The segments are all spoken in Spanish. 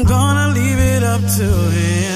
I'm gonna leave it up to him.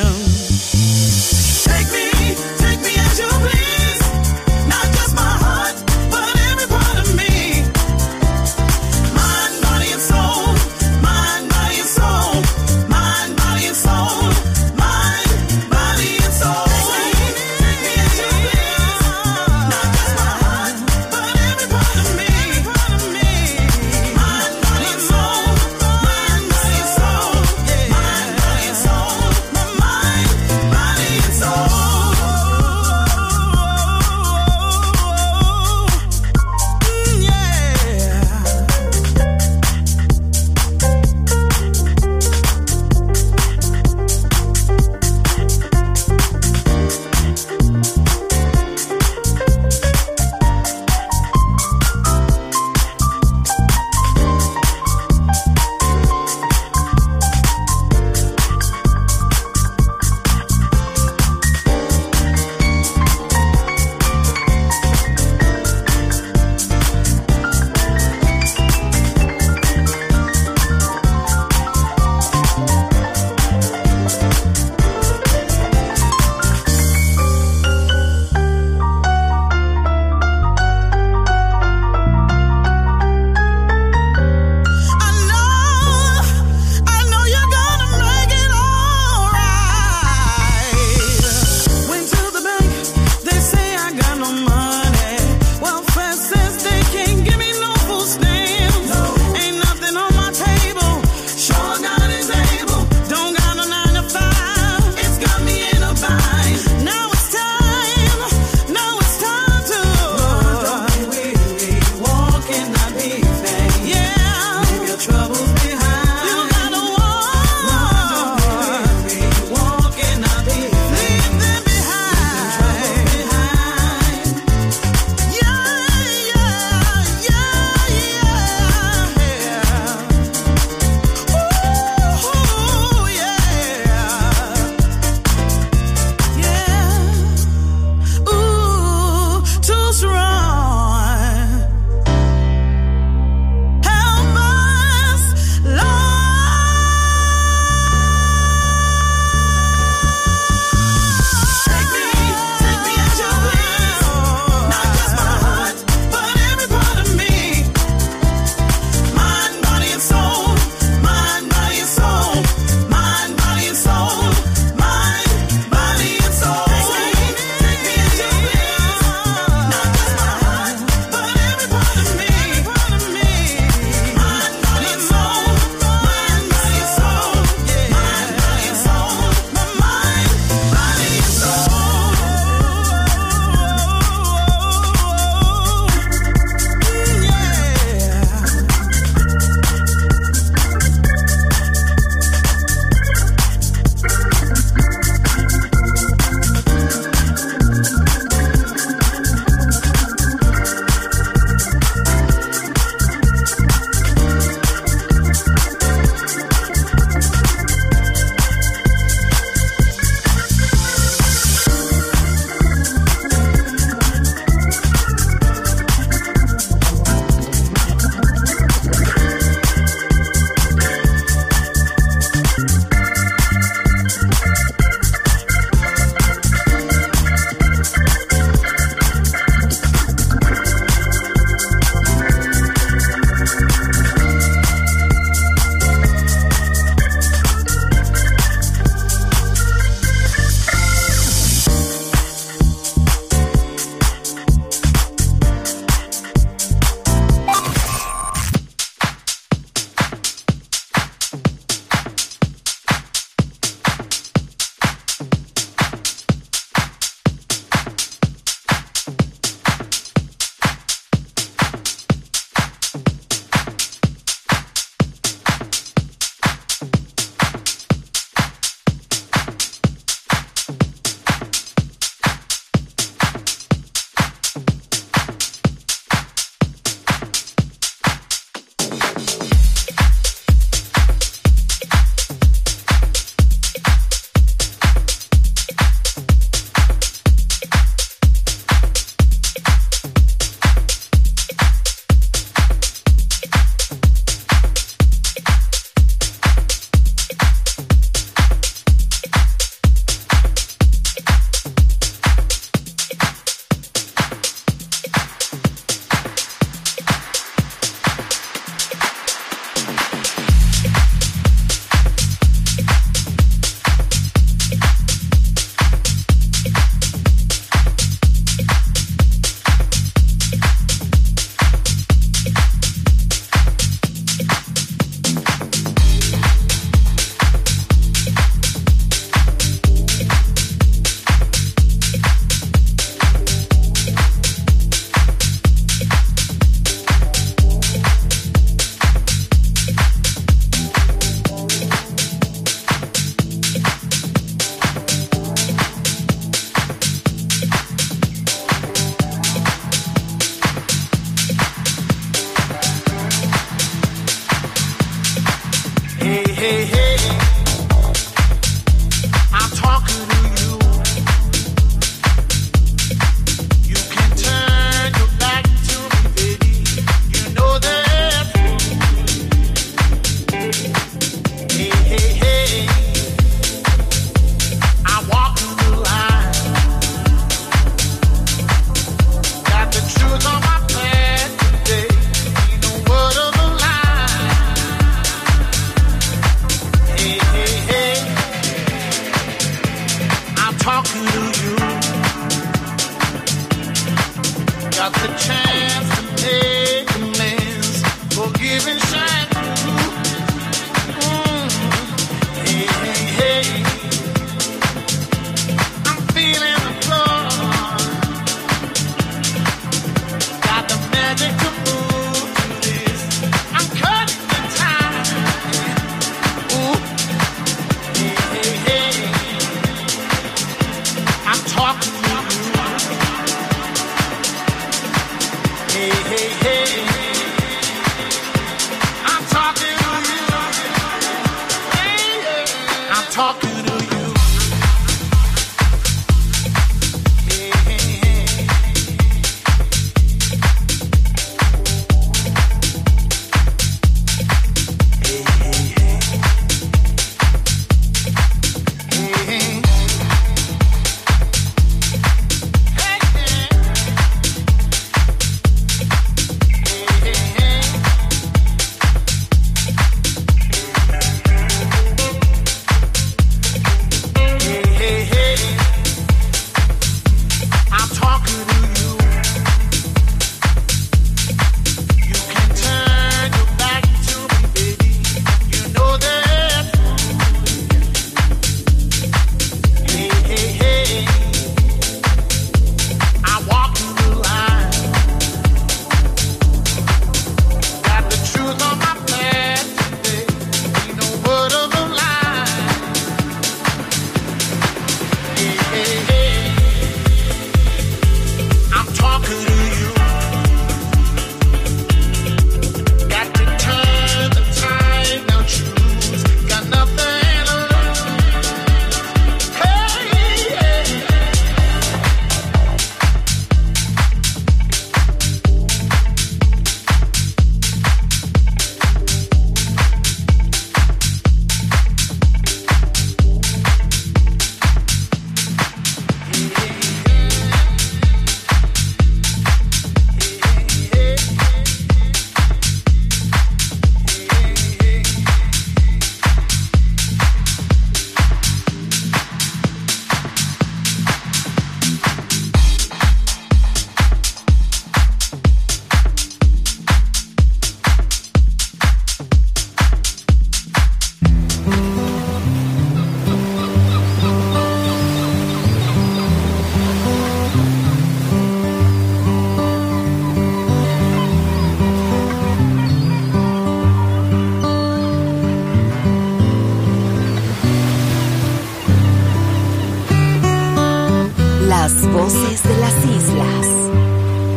de las islas.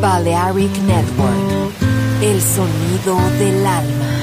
Balearic Network. El sonido del alma.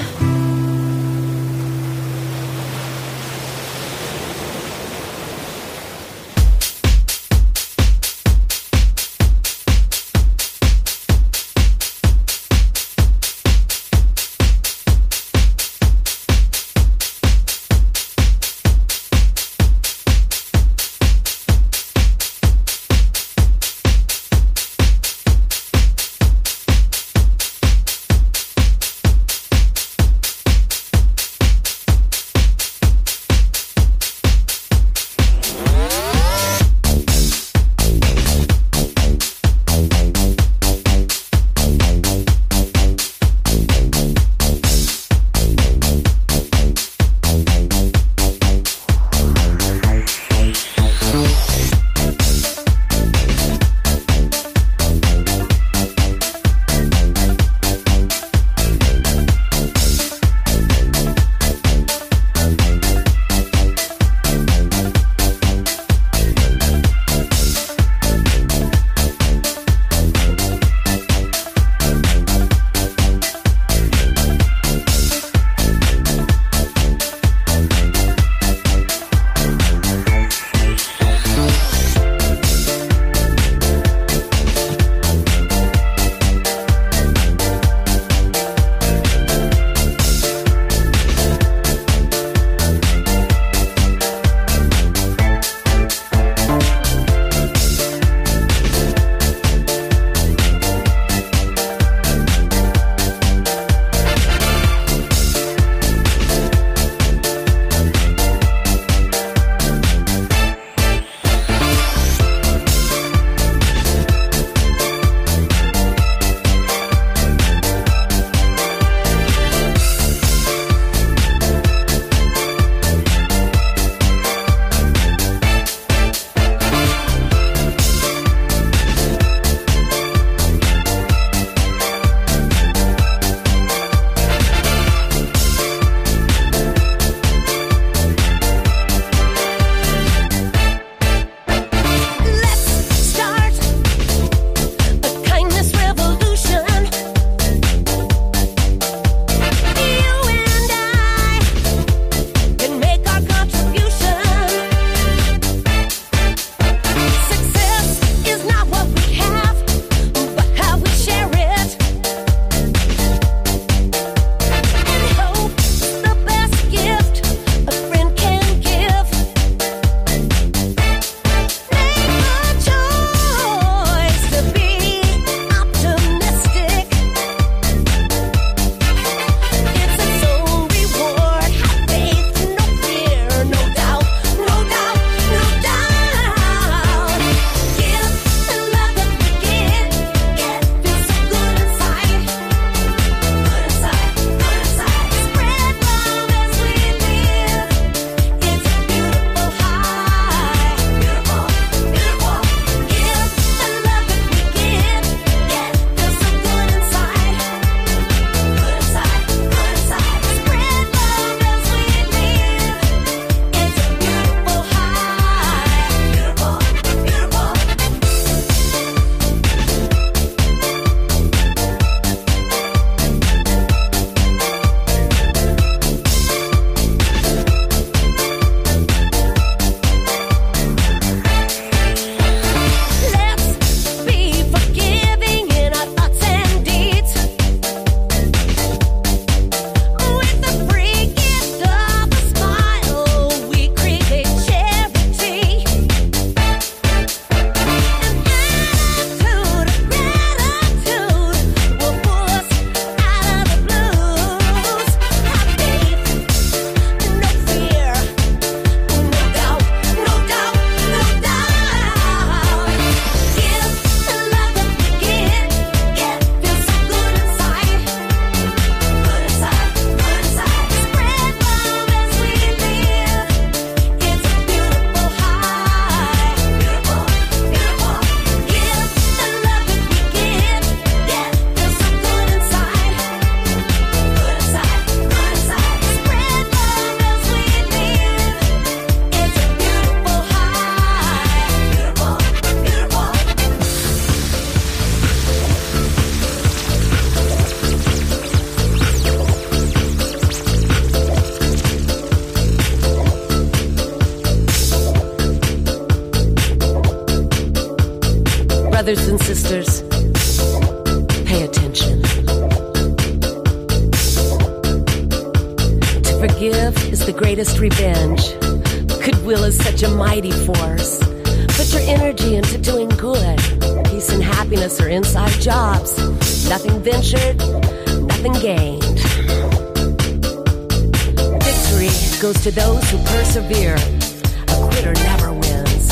Victory goes to those who persevere. A quitter never wins.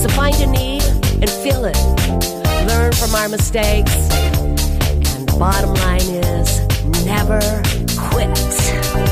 So find a need and fill it. Learn from our mistakes. And the bottom line is never quit.